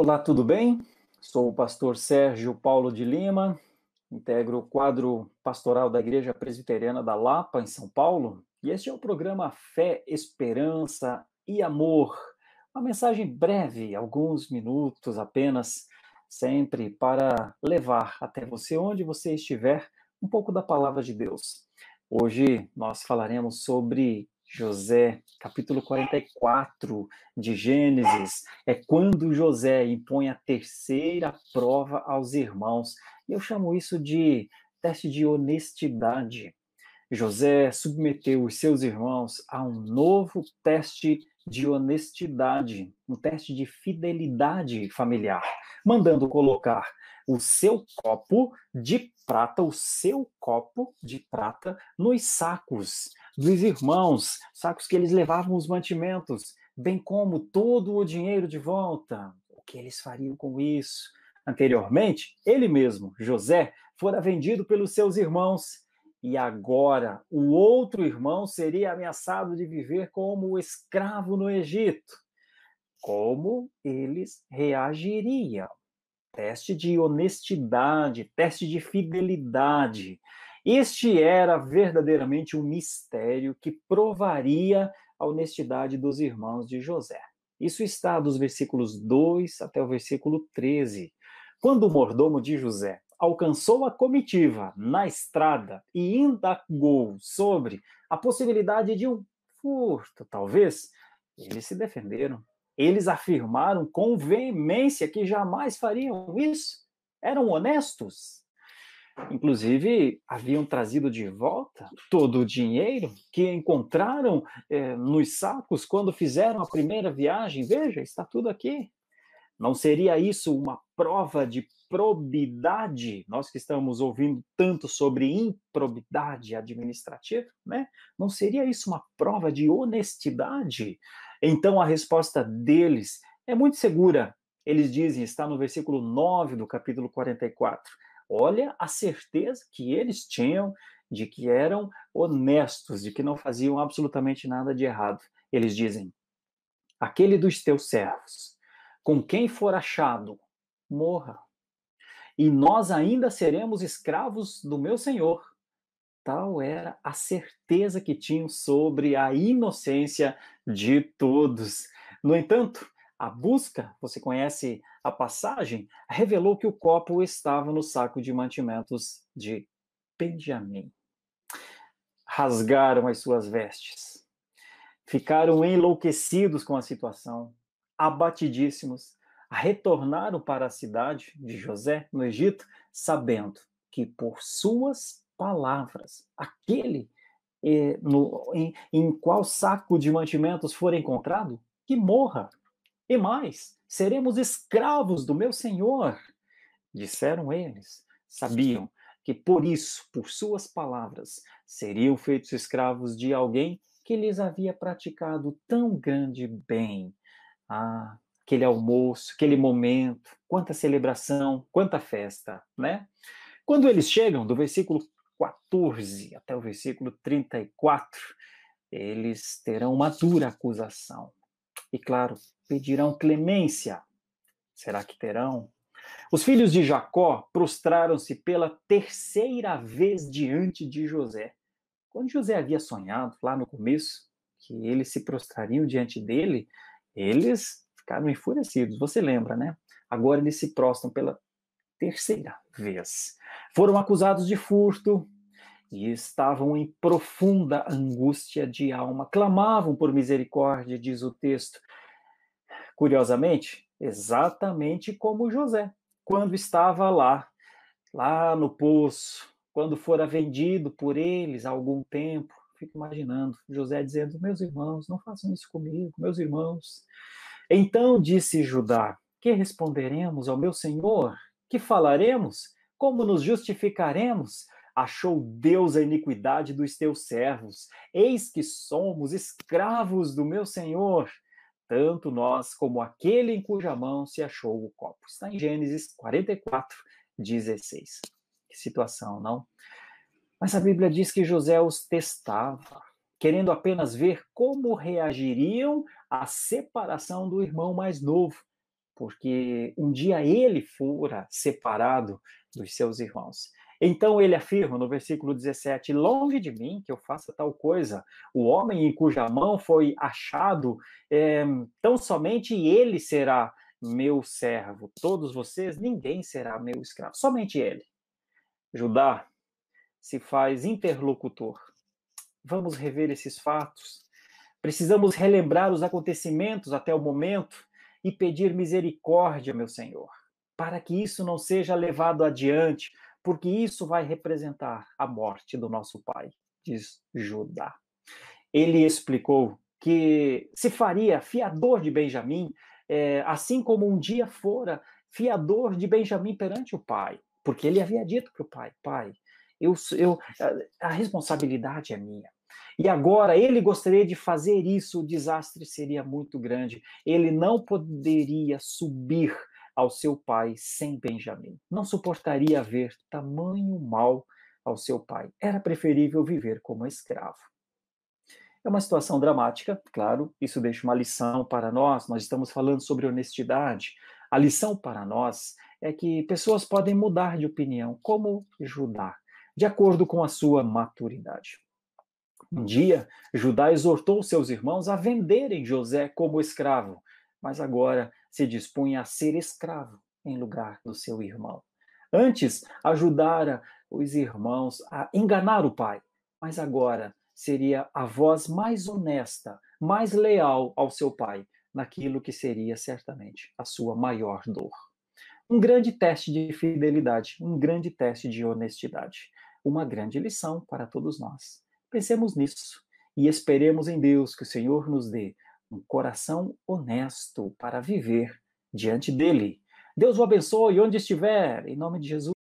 Olá, tudo bem? Sou o pastor Sérgio Paulo de Lima, integro o quadro pastoral da Igreja Presbiteriana da Lapa, em São Paulo, e este é o programa Fé, Esperança e Amor. Uma mensagem breve, alguns minutos apenas, sempre para levar até você, onde você estiver, um pouco da palavra de Deus. Hoje nós falaremos sobre José, capítulo 44 de Gênesis, é quando José impõe a terceira prova aos irmãos. Eu chamo isso de teste de honestidade. José submeteu os seus irmãos a um novo teste de honestidade, um teste de fidelidade familiar, mandando colocar o seu copo de prata, o seu copo de prata nos sacos dos irmãos, sacos que eles levavam os mantimentos, bem como todo o dinheiro de volta. O que eles fariam com isso? Anteriormente, ele mesmo, José, fora vendido pelos seus irmãos e agora o outro irmão seria ameaçado de viver como escravo no Egito. Como eles reagiriam? teste de honestidade, teste de fidelidade. Este era verdadeiramente um mistério que provaria a honestidade dos irmãos de José. Isso está dos versículos 2 até o versículo 13. Quando o mordomo de José alcançou a comitiva na estrada e indagou sobre a possibilidade de um furto, talvez, eles se defenderam. Eles afirmaram com veemência que jamais fariam isso. Eram honestos. Inclusive, haviam trazido de volta todo o dinheiro que encontraram eh, nos sacos quando fizeram a primeira viagem. Veja, está tudo aqui. Não seria isso uma prova de probidade? Nós que estamos ouvindo tanto sobre improbidade administrativa, né? Não seria isso uma prova de honestidade? Então a resposta deles é muito segura. Eles dizem, está no versículo 9 do capítulo 44. Olha a certeza que eles tinham de que eram honestos, de que não faziam absolutamente nada de errado. Eles dizem: aquele dos teus servos, com quem for achado, morra. E nós ainda seremos escravos do meu Senhor. Tal era a certeza que tinham sobre a inocência de todos. No entanto, a busca, você conhece a passagem, revelou que o copo estava no saco de mantimentos de Benjamim. Rasgaram as suas vestes, ficaram enlouquecidos com a situação, abatidíssimos, retornaram para a cidade de José, no Egito, sabendo que por suas palavras. Aquele eh, no, em, em qual saco de mantimentos for encontrado, que morra. E mais, seremos escravos do meu Senhor. Disseram eles. Sabiam que por isso, por suas palavras, seriam feitos escravos de alguém que lhes havia praticado tão grande bem. Ah, aquele almoço, aquele momento, quanta celebração, quanta festa, né? Quando eles chegam, do versículo 14 até o versículo 34, eles terão uma dura acusação. E, claro, pedirão clemência. Será que terão? Os filhos de Jacó prostraram-se pela terceira vez diante de José. Quando José havia sonhado, lá no começo, que eles se prostrariam diante dele, eles ficaram enfurecidos. Você lembra, né? Agora eles se prostram pela terceira vez. Foram acusados de furto e estavam em profunda angústia de alma. Clamavam por misericórdia, diz o texto. Curiosamente, exatamente como José, quando estava lá, lá no poço, quando fora vendido por eles há algum tempo. Fico imaginando José dizendo: Meus irmãos, não façam isso comigo, meus irmãos. Então disse Judá: Que responderemos ao meu senhor? Que falaremos? Como nos justificaremos? Achou Deus a iniquidade dos teus servos. Eis que somos escravos do meu Senhor, tanto nós como aquele em cuja mão se achou o copo. Está em Gênesis 44, 16. Que situação, não? Mas a Bíblia diz que José os testava, querendo apenas ver como reagiriam à separação do irmão mais novo porque um dia ele fora separado dos seus irmãos. Então ele afirma no versículo 17: Longe de mim que eu faça tal coisa. O homem em cuja mão foi achado, é, tão somente ele será meu servo. Todos vocês, ninguém será meu escravo. Somente ele. Judá se faz interlocutor. Vamos rever esses fatos. Precisamos relembrar os acontecimentos até o momento e pedir misericórdia, meu Senhor, para que isso não seja levado adiante porque isso vai representar a morte do nosso pai, diz Judá. Ele explicou que se faria fiador de Benjamim, é, assim como um dia fora fiador de Benjamim perante o pai, porque ele havia dito para o pai: Pai, eu, eu, a responsabilidade é minha. E agora ele gostaria de fazer isso, o desastre seria muito grande. Ele não poderia subir ao seu pai sem Benjamim. Não suportaria ver tamanho mal ao seu pai. Era preferível viver como escravo. É uma situação dramática, claro, isso deixa uma lição para nós. Nós estamos falando sobre honestidade. A lição para nós é que pessoas podem mudar de opinião, como Judá, de acordo com a sua maturidade. Um dia, Judá exortou seus irmãos a venderem José como escravo, mas agora se dispunha a ser escravo em lugar do seu irmão. Antes, ajudara os irmãos a enganar o pai, mas agora seria a voz mais honesta, mais leal ao seu pai, naquilo que seria certamente a sua maior dor. Um grande teste de fidelidade, um grande teste de honestidade, uma grande lição para todos nós. Pensemos nisso e esperemos em Deus que o Senhor nos dê um coração honesto para viver diante dele. Deus o abençoe onde estiver, em nome de Jesus.